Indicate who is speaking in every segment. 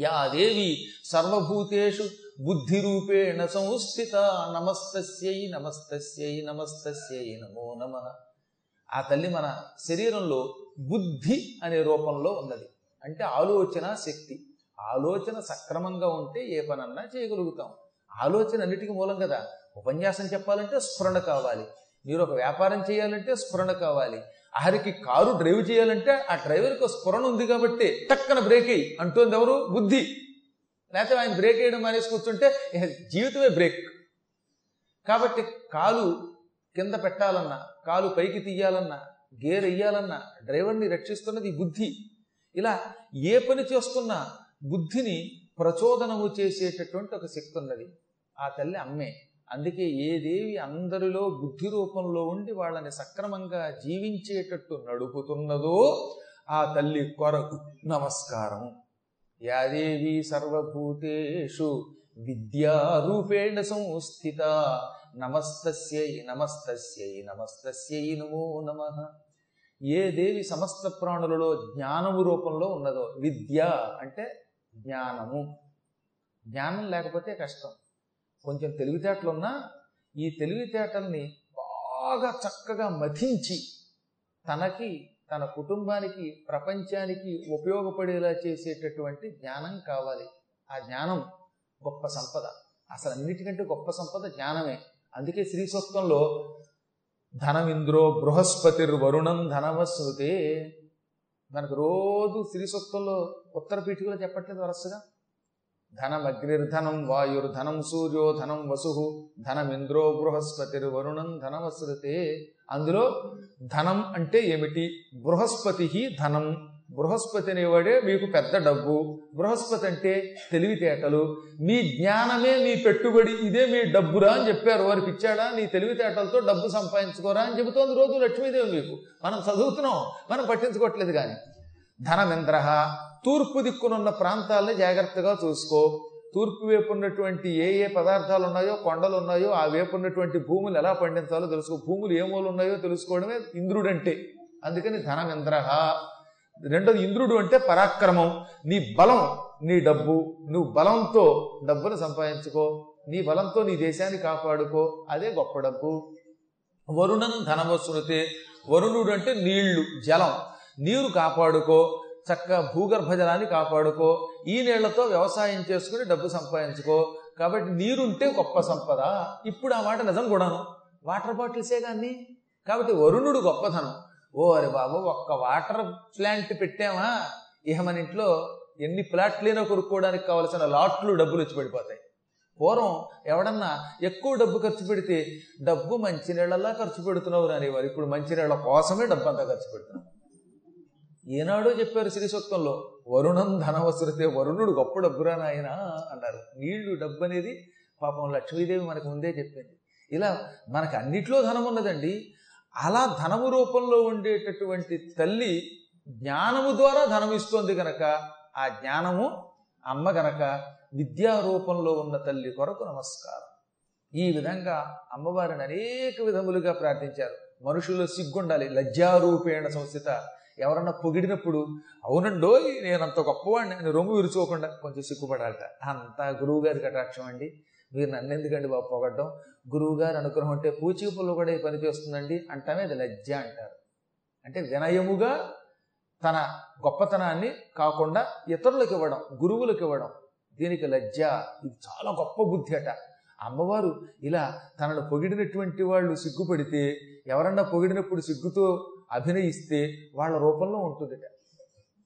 Speaker 1: Yeah దేవి సర్వభూతేషు బుద్ధి రూపేణ సంస్థిత నమస్తస్యై నమస్తస్యై నమస్తస్యై నమో నమ. ఆ తల్లి మన శరీరంలో బుద్ధి అనే రూపంలో ఉన్నది. అంటే ఆలోచన శక్తి. ఆలోచన సక్రమంగా ఉంటే ఏ పనన్నా చేయగలుగుతాం. ఆలోచన అన్నిటికీ మూలం కదా. ఉపన్యాసం చెప్పాలంటే స్ఫురణ కావాలి. మీరు ఒక వ్యాపారం చేయాలంటే స్ఫురణ కావాలి. ఆఖరికి కారు డ్రైవ్ చేయాలంటే ఆ డ్రైవర్కి ఒక స్ఫురణ ఉంది కాబట్టి టక్కన బ్రేక్ అయ్యి అంటుంది ఎవరు? బుద్ధి. లేకపోతే ఆయన బ్రేక్ వేయడం మానేసి కూర్చుంటే జీవితమే బ్రేక్. కాబట్టి కాలు కింద పెట్టాలన్నా కాలు పైకి తీయాలన్నా గేర్ వేయాలన్నా డ్రైవర్ని రక్షిస్తున్నది బుద్ధి. ఇలా ఏ పని చేస్తున్నా బుద్ధిని ప్రచోదనము చేసేటటువంటి ఒక శక్తి ఉన్నది. ఆ తల్లి అమ్మే. అందుకే ఏ దేవి అందరిలో బుద్ధి రూపంలో ఉండి వాళ్ళని సక్రమంగా జీవించేటట్టు నడుపుతున్నదో ఆ తల్లి కొరకు నమస్కారం. యాదేవి సర్వభూతేషు విద్యారూపేణ సంస్థిత. నమస్తస్యై నమస్తస్యై నమస్తస్యై నమో నమ. ఏ దేవి సమస్త ప్రాణులలో జ్ఞానము రూపంలో ఉన్నదో విద్య అంటే జ్ఞానము. జ్ఞానం లేకపోతే కష్టం. కొంచెం తెలివితేటలున్నా ఈ తెలివితేటల్ని బాగా చక్కగా మథించి తనకి తన కుటుంబానికి ప్రపంచానికి ఉపయోగపడేలా చేసేటటువంటి జ్ఞానం కావాలి. ఆ జ్ఞానం గొప్ప సంపద. అసలు అన్నిటికంటే గొప్ప సంపద జ్ఞానమే. అందుకే శ్రీ సూక్తంలో ధనమింద్రో బృహస్పతిర్ వరుణం ధనమస్మృతే మనకు రోజు శ్రీ సూక్తంలో ఉత్తర పీఠికలో చెప్పట్లేదు వరసగా ధనమగ్నిర్ధనం వాయుర్ధనం సూర్యో ధనం వసు ధనమింద్రో బృహస్పతిర్ వరుణం ధనమస్మృతే అందులో ధనం అంటే ఏమిటి? బృహస్పతి ధనం. బృహస్పతి అనేవాడే మీకు పెద్ద డబ్బు. బృహస్పతి అంటే తెలివితేటలు. మీ జ్ఞానమే మీ పెట్టుబడి ఇదే మీ డబ్బురా అని చెప్పారు. వారికి ఇచ్చాడా నీ తెలివితేటలతో డబ్బు సంపాదించుకోరా అని చెబుతోంది రోజు లక్ష్మీదేవి మీకు. మనం చదువుతున్నాం మనం పట్టించుకోవట్లేదు కానీ. ధనమింద్ర. తూర్పు దిక్కునున్న ప్రాంతాలని జాగ్రత్తగా చూసుకో. తూర్పు వైపు ఉన్నటువంటి ఏ ఏ పదార్థాలు ఉన్నాయో కొండలు ఉన్నాయో ఆ వైపు ఉన్నటువంటి భూములు ఎలా పండించాలో తెలుసుకో. భూములు ఏమోలు ఉన్నాయో తెలుసుకోవడమే ఇంద్రుడంటే. అందుకని ధనమింద్ర రెండోది ఇంద్రుడు అంటే పరాక్రమం. నీ బలం నీ డబ్బు. నువ్వు బలంతో డబ్బును సంపాదించుకో. నీ బలంతో నీ దేశాన్ని కాపాడుకో. అదే గొప్ప డబ్బు. వరుణం ధనవశృతే వరుణుడు అంటే నీళ్ళు జలం. నీరు కాపాడుకో. చక్కగా భూగర్భ జలాన్ని కాపాడుకో ఈ నీళ్ళతో వ్యవసాయం చేసుకుని డబ్బు సంపాదించుకో. కాబట్టి నీరుంటే గొప్ప సంపద. ఇప్పుడు ఆ మాట నిజం కూడాను. వాటర్ బాటిల్సే కానీ కాబట్టి వరుణుడు గొప్పధనం ఓ అరే బాబు ఒక్క వాటర్ ప్లాంట్ పెట్టామా? ఇహ మన ఇంట్లో ఎన్ని ప్లాట్లైనా కొనుక్కోవడానికి కావలసిన లాట్లు డబ్బులు వచ్చి పడిపోతాయి. పూర్వం ఎవడన్నా ఎక్కువ డబ్బు ఖర్చు పెడితే డబ్బు మంచినీళ్ళలా ఖర్చు పెడుతున్నావు అనేవారు ఇప్పుడు మంచినీళ్ళ కోసమే డబ్బు అంతా ఖర్చు పెడుతున్నాం ఏనాడో చెప్పారు శ్రీసూక్తంలో వరుణం ధనవసరితే వరుణుడు గొప్ప డబ్బురా నాయన అన్నారు. నీళ్ళు డబ్బు అనేది పాపం లక్ష్మీదేవి మనకు ముందే చెప్పింది. ఇలా మనకు అన్నిట్లో ధనం ఉన్నదండి. అలా ధనము రూపంలో ఉండేటటువంటి తల్లి జ్ఞానము ద్వారా ధనం ఇస్తోంది గనక ఆ జ్ఞానము అమ్మ గనక విద్యా రూపంలో ఉన్న తల్లి కొరకు నమస్కారం. ఈ విధంగా అమ్మవారిని అనేక విధములుగా ప్రార్థించారు. మనుషులు సిగ్గుండాలి. లజ్జారూపేణ సంస్థిత ఎవరన్నా పొగిడినప్పుడు అవునండో అంత గొప్పవాడిని నేను రొమ్ము విరుచుకోకుండా కొంచెం సిగ్గుపడాలట. అంతా గురువు గారి కటాక్షం అండి. మీరు నన్ను ఎందుకండి బాబు పొగడ్డం? గురువు గారు అనుగ్రహం అంటే పూచిక పుల్ల కూడా ఈ పని చేస్తుందండి అంటామే అది లజ్జ అంటారు. అంటే వినయముగా తన గొప్పతనాన్ని కాకుండా ఇతరులకు ఇవ్వడం గురువులకు ఇవ్వడం దీనికి లజ్జ ఇది చాలా గొప్ప బుద్ధి అట. అమ్మవారు ఇలా తనను పొగిడినటువంటి వాళ్ళు సిగ్గుపడితే ఎవరన్నా పొగిడినప్పుడు సిగ్గుతో అభినయిస్తే వాళ్ళ రూపంలో ఉంటుందిట.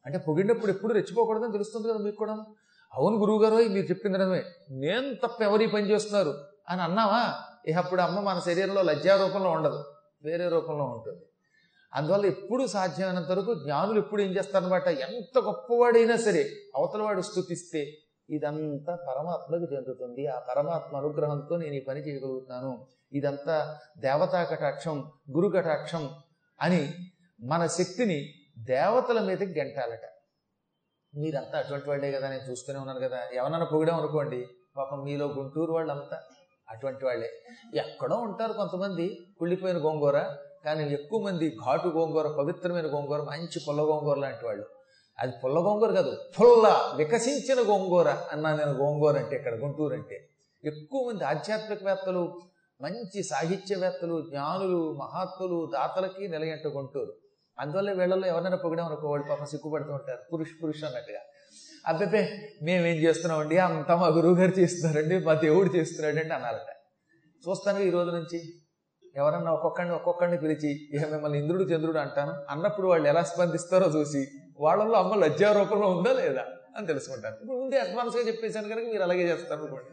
Speaker 1: అంటే పొగిడినప్పుడు ఎప్పుడు రెచ్చిపోకూడదని తెలుస్తుంది కదా మీకు కూడా? అవును గురువుగారు మీరు చెప్పింది నిజమే. నేను తప్ప ఎవరి పని చేస్తున్నారు? అని అన్నావా? ఇక అప్పుడు అమ్మ మన శరీరంలో లజ్జా రూపంలో ఉండదు. వేరే రూపంలో ఉంటుంది. అందువల్ల ఎప్పుడు సాధ్యమైనంత వరకు జ్ఞానులు ఎప్పుడు ఏం చేస్తారనమాట ఎంత గొప్పవాడైనా సరే అవతలవాడు స్థుతిస్తే ఇదంతా పరమాత్మకు చెందుతుంది. ఆ పరమాత్మ అనుగ్రహంతో నేను ఈ పని చేయగలుగుతాను ఇదంతా దేవతా కటాక్షం గురు కటాక్షం అని మన శక్తిని దేవతల మీదకి గెంటాలట. మీరంతా అటువంటి వాళ్ళే కదా నేను చూస్తూనే ఉన్నాను కదా. ఎవరన్నా పొగిడాం అనుకోండి పాపం మీలో గుంటూరు వాళ్ళంతా అటువంటి వాళ్ళే. ఎక్కడో ఉంటారు కొంతమంది కుళ్ళిపోయిన గోంగూర కానీ ఎక్కువ మంది ఘాటు గోంగూర పవిత్రమైన గోంగూర మంచి పొల్ల గోంగూర లాంటి వాళ్ళు. అది పుల్ల గోంగూర కాదు పుల్ల వికసించిన గోంగూర అన్నా నేను. గోంగూర అంటే ఇక్కడ గుంటూరు అంటే. ఎక్కువ మంది ఆధ్యాత్మికవేత్తలు మంచి సాహిత్యవేత్తలు జ్ఞానులు మహాత్ములు దాతలకి నిలయంట గుంటూరు అందువల్ల వీళ్ళలో ఎవరైనా పొగిడామనుకో వాళ్ళు పాపం సిగ్గుపడుతూ ఉంటారు. పురుష పురుష అన్నట్టుగా. అబ్బే మేమేం చేస్తున్నామండి? అంత మా గురువు గారు చేస్తున్నారండి మా దేవుడు చేస్తున్నాడండి అన్నారట. చూస్తాను ఈ రోజు నుంచి. ఎవరన్నా ఒక్కొక్కడిని ఒక్కొక్కడిని పిలిచి ఇక మిమ్మల్ని ఇంద్రుడు చంద్రుడు అంటాను. అన్నప్పుడు వాళ్ళు ఎలా స్పందిస్తారో చూసి వాళ్ళల్లో అమ్మ లజ్జారూపంలో ఉందా లేదా అని తెలుసుకుంటాను ఇప్పుడు ముందే అడ్వాన్స్గా చెప్పేశాను కనుక మీరు అలాగే చేస్తారు అనుకోండి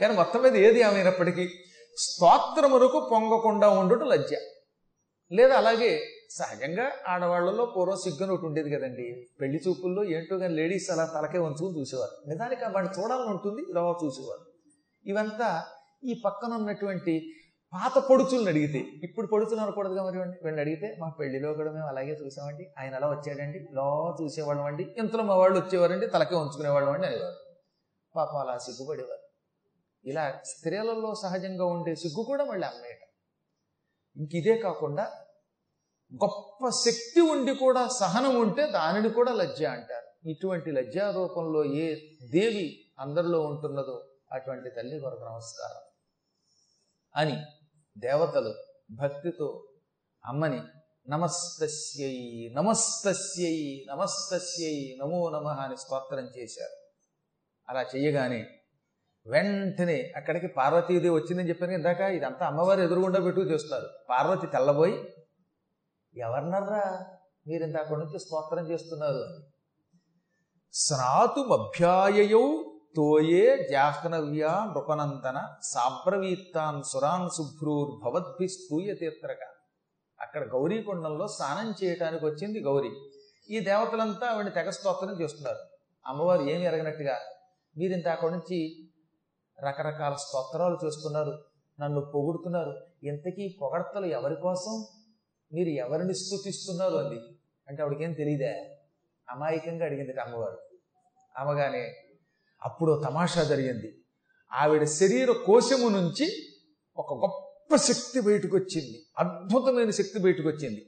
Speaker 1: కానీ మొత్తం మీద ఏది ఏమైనప్పటికీ స్తోత్రమునకు పొంగకుండా ఉండటం లజ్జ. లేదా అలాగే సహజంగా ఆడవాళ్ళలో పూర్వం సిగ్గును ఒకటి ఉండేది కదండి. పెళ్ళి చూపుల్లో ఏంటో కానీ లేడీస్ అలా తలకే వంచుకుని చూసేవారు. నిజానికి వాడిని చూడాలని ఉంటుంది ఇలా చూసేవారు. ఇవంతా ఈ పక్కన ఉన్నటువంటి పాత పొడుచులను అడిగితే ఇప్పుడు పొడుచులు అనకూడదుగా మరి వీళ్ళని అడిగితే మా పెళ్ళిలో కూడా మేము అలాగే చూసామండి. ఆయన అలా వచ్చాడండి లో చూసేవాళ్ళం అండి ఇంతలో మా వాళ్ళు వచ్చేవారండి తలకే ఉంచుకునేవాళ్ళం అండి అనేవారు. పాపం అలా సిగ్గుపడేవారు. ఇలా స్త్రీలలో సహజంగా ఉండే సిగ్గు కూడా మళ్ళీ అమ్మేయటం ఇంక ఇదే కాకుండా గొప్ప శక్తి ఉండి కూడా సహనం ఉంటే దానిని కూడా లజ్జ అంటారు. ఇటువంటి లజ్జారూపంలో ఏ దేవి అందరిలో ఉంటున్నదో అటువంటి తల్లి కొరకు నమస్కారం. అని దేవతలు భక్తితో అమ్మని నమస్తస్యై నమస్తస్యై నమస్తస్యై నమో నమ అని స్తోత్రం చేశారు. అలా చెయ్యగానే వెంటనే అక్కడికి పార్వతీదేవి వచ్చిందని చెప్పాను ఇందాక ఇదంతా అమ్మవారు ఎదురుగుండా పెట్టుకు చేస్తున్నారు పార్వతి తెల్లబోయి ఎవరినర్రా? మీరు ఇంత అక్కడి నుంచి స్తోత్రం చేస్తున్నారు? అని. స్నాతుమభ్యాయయౌ తోయే జాహ్నవ్యా నృపనందన సాబ్రవీత్తాన్ సురాన్ శుభ్రూర్ భవద్భి స్తూయ అక్కడ గౌరీకొండంలో స్నానం చేయటానికి వచ్చింది గౌరీ. ఈ దేవతలంతా ఆవిడ తెగ స్తోత్రం చేస్తున్నారు. అమ్మవారు ఏమి ఎరగనట్టుగా మీరు ఇంత అక్కడి నుంచి రకరకాల స్తోత్రాలు చేస్తున్నారు. నన్ను పొగుడుతున్నారు. ఇంతకీ పొగడతలు ఎవరి కోసం? మీరు ఎవరిని స్థుతిస్తున్నారు అంది. అంటే ఆవిడకేం తెలియదే అమాయకంగా అడిగింది అమ్మవారు అమ్మగానే అప్పుడు తమాషా జరిగింది. ఆవిడ శరీర కోశము నుంచి ఒక గొప్ప శక్తి బయటకు వచ్చింది అద్భుతమైన శక్తి బయటకు వచ్చింది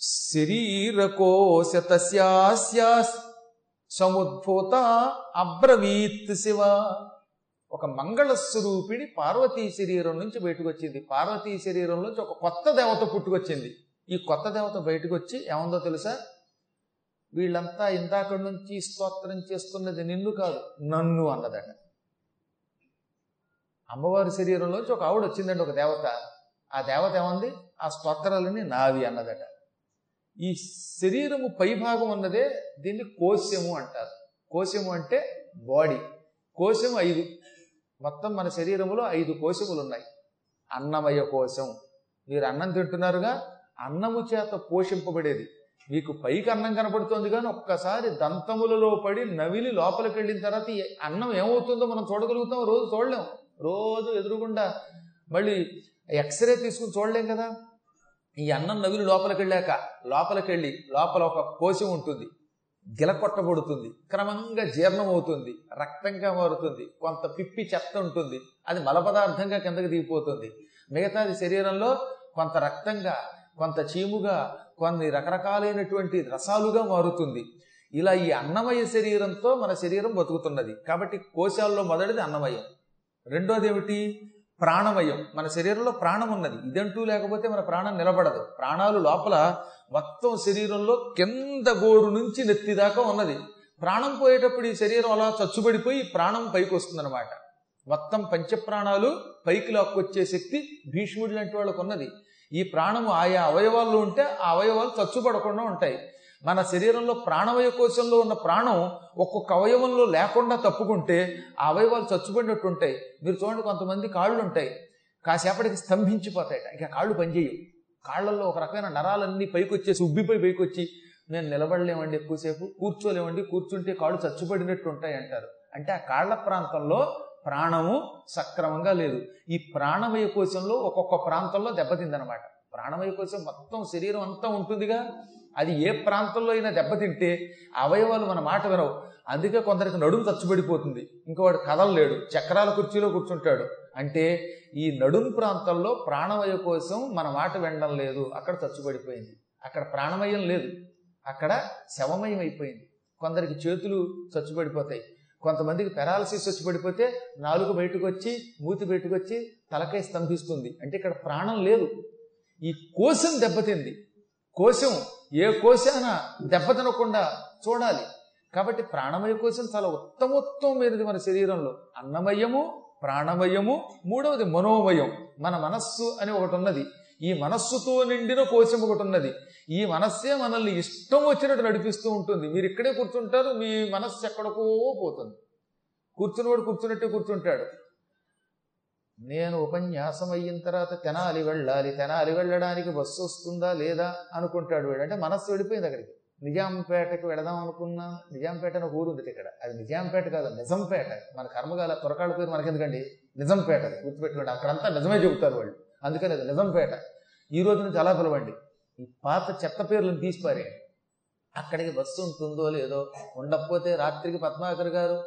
Speaker 1: శరీర కోశ తస్యాస్యా సముద్భూత అబ్రవీత్ శివ. ఒక మంగళ స్వరూపిణి పార్వతీ శరీరం నుంచి బయటకు వచ్చింది పార్వతీ శరీరం నుంచి ఒక కొత్త దేవత పుట్టుకొచ్చింది. ఈ కొత్త దేవత బయటకు వచ్చి ఏముందో తెలుసా? వీళ్ళంతా ఇందాక నుంచి స్తోత్రం చేస్తున్నది నిన్ను కాదు నన్ను అన్నదట. అమ్మవారి శరీరంలోంచి ఒక ఆవిడ వచ్చిందండి ఒక దేవత. ఆ దేవత ఏమంది? ఆ స్తోత్రాలని నావి అన్నదట. ఈ శరీరము పైభాగం ఉన్నదే దీన్ని కోశము అంటారు. కోశము అంటే బాడీ. కోశం ఐదు. మొత్తం మన శరీరంలో ఐదు కోశములు ఉన్నాయి అన్నమయ కోశం మీరు అన్నం తింటున్నారుగా అన్నము చేత పోషింపబడేది. మీకు పైకి అన్నం కనపడుతోంది కానీ ఒక్కసారి దంతములలో పడి నవిలి లోపలికి వెళ్ళిన తర్వాత ఈ అన్నం ఏమవుతుందో మనం చూడగలుగుతాం. రోజు చూడలేం. రోజు ఎదురుగుండా మళ్ళీ ఎక్స్రే తీసుకుని చూడలేం కదా. ఈ అన్నం నవిలి లోపలికి వెళ్ళాక లోపలికి వెళ్ళి లోపల ఒక కోశం ఉంటుంది. గిలకొట్టబడుతుంది క్రమంగా జీర్ణం అవుతుంది రక్తంగా మారుతుంది. కొంత పిప్పి చెత్త ఉంటుంది. అది మల పదార్థంగా కిందకి దిగిపోతుంది. మిగతాది శరీరంలో కొంత రక్తంగా కొంత చీముగా కొన్ని రకరకాలైనటువంటి రసాలుగా మారుతుంది. ఇలా ఈ అన్నమయ శరీరంతో మన శరీరం బతుకుతున్నది. కాబట్టి కోశాల్లో మొదటిది అన్నమయం రెండోది ఏమిటి ప్రాణమయం. మన శరీరంలో ప్రాణం ఉన్నది ఇదంటూ లేకపోతే మన ప్రాణం నిలబడదు. ప్రాణాలు లోపల మొత్తం శరీరంలో కింద గోరు నుంచి నెత్తి దాకా ఉన్నది. ప్రాణం పోయేటప్పుడు ఈ శరీరం అలా చచ్చుబడిపోయి ప్రాణం పైకి వస్తుందన్నమాట మొత్తం పంచప్రాణాలు పైకి లాక్కొచ్చే శక్తి భీష్ముడి లాంటి వాళ్ళకు ఉన్నది. ఈ ప్రాణము ఆయా అవయవాల్లో ఉంటే ఆ అవయవాలు చచ్చుపడకుండా ఉంటాయి. మన శరీరంలో ప్రాణవయ కోశంలో ఉన్న ప్రాణం ఒక్కొక్క అవయవంలో లేకుండా తప్పుకుంటే ఆ అవయవాలు చచ్చిపోయినట్టు ఉంటాయి మీరు చూడండి కొంతమంది కాళ్ళు ఉంటాయి కాసేపటికి స్తంభించిపోతాయి ఇక కాళ్ళు పనిచేయవు. కాళ్ళల్లో ఒక రకమైన నరాలన్నీ పైకి వచ్చేసి ఉబ్బిపోయి పైకి వచ్చి నేను నిలబడలేమండి ఎక్కువసేపు కూర్చోలేమండి కూర్చుంటే కాళ్ళు చచ్చిపడినట్టు ఉంటాయి అంటారు అంటే ఆ కాళ్ళ ప్రాంతంలో ప్రాణము సక్రమంగా లేదు. ఈ ప్రాణమయ కోశంలో ఒక్కొక్క ప్రాంతంలో దెబ్బతిందనమాట. ప్రాణమయ కోశం మొత్తం శరీరం అంతా ఉంటుందిగా. అది ఏ ప్రాంతంలో అయినా దెబ్బతింటే అవయవాలు మన మాట వినవు. అందుకే కొందరికి నడుము చచ్చుబడిపోతుంది ఇంకా వాడు కదలలేడు. చక్రాల కుర్చీలో కూర్చుంటాడు. అంటే ఈ నడుం ప్రాంతంలో ప్రాణమయ కోసం మన మాట వినడం లేదు. అక్కడ చచ్చుబడిపోయింది అక్కడ ప్రాణమయం లేదు. అక్కడ శవమయం అయిపోయింది కొందరికి చేతులు చచ్చుబడిపోతాయి. కొంతమందికి పెరాలసిస్ వచ్చి పడిపోతే నాలుగు బయటకు వచ్చి మూతి బయటకు వచ్చి తలకాయ స్తంభిస్తుంది. అంటే ఇక్కడ ప్రాణం లేదు. ఈ కోశం దెబ్బతింది. కోశం ఏ కోశాన దెబ్బతినకుండా చూడాలి. కాబట్టి ప్రాణమయ కోశం చాలా ఉత్తమోత్తమైనది మన శరీరంలో. అన్నమయము ప్రాణమయము మూడవది మనోమయం. మన మనస్సు అని ఒకటి ఉన్నది. ఈ మనస్సుతో నిండిన కోశం ఒకటి ఉన్నది. ఈ మనస్సే మనల్ని ఇష్టం వచ్చినట్టు నడిపిస్తూ ఉంటుంది. మీరు ఇక్కడే కూర్చుంటారు మీ మనస్సు ఎక్కడికో పోతుంది. కూర్చున్నవాడు కూర్చున్నట్టే కూర్చుంటాడు. నేను ఉపన్యాసం అయిన తర్వాత తెనాలి వెళ్ళాలి తెనాలి వెళ్ళడానికి బస్సు వస్తుందా లేదా అనుకుంటాడు వీడు. అంటే మనస్సు వెళ్ళిపోయింది అక్కడికి. నిజాంపేటకి వెళదాం అనుకున్నా నిజాంపేట అని ఊరు ఉంది ఇక్కడ. అది నిజాంపేట కాదు నిజంపేట. మన కర్మగాల త్వరకాళ్ళ పేరు మనకెందుకండి? నిజంపేట గుర్తుపెట్టుకోండి. అక్కడంతా నిజమే చెబుతారు వాళ్ళు. అందుకని అది నిజంపేట. ఈ రోజు నుంచి అలా పిలవండి. ఈ పాత చెత్త పేర్లను తీసిపారేయండి అక్కడికి బస్సు ఉంటుందో లేదో ఉండకపోతే రాత్రికి పద్మాకర్ గారు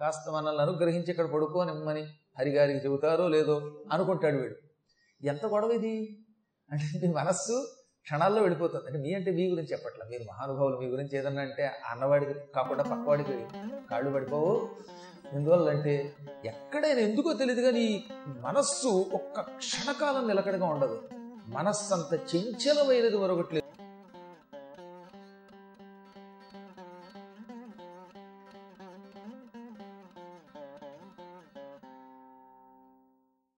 Speaker 1: కాస్త మనల్ని అనుగ్రహించి ఇక్కడ పడుకోనిమ్మని హరిగారికి చెబుతారో లేదో అనుకుంటాడు వీడు. ఎంత గొడవ ఇది? అంటే మీ మనస్సు క్షణాల్లో వెళ్ళిపోతుంది. అంటే మీ అంటే మీ గురించి చెప్పట్లా. మీరు మహానుభావులు మీ గురించి ఏదన్నా అంటే అన్నవాడికి కాకుండా పక్కవాడికి కాళ్ళు పడిపోవు. ఎందువల్ల అంటే ఎక్కడైనా ఎందుకో తెలియదు కానీ మనస్సు ఒక్క క్షణకాలం నిలకడగా ఉండదు. మనస్సు అంత చంచలమైనది మరొకట్లేదు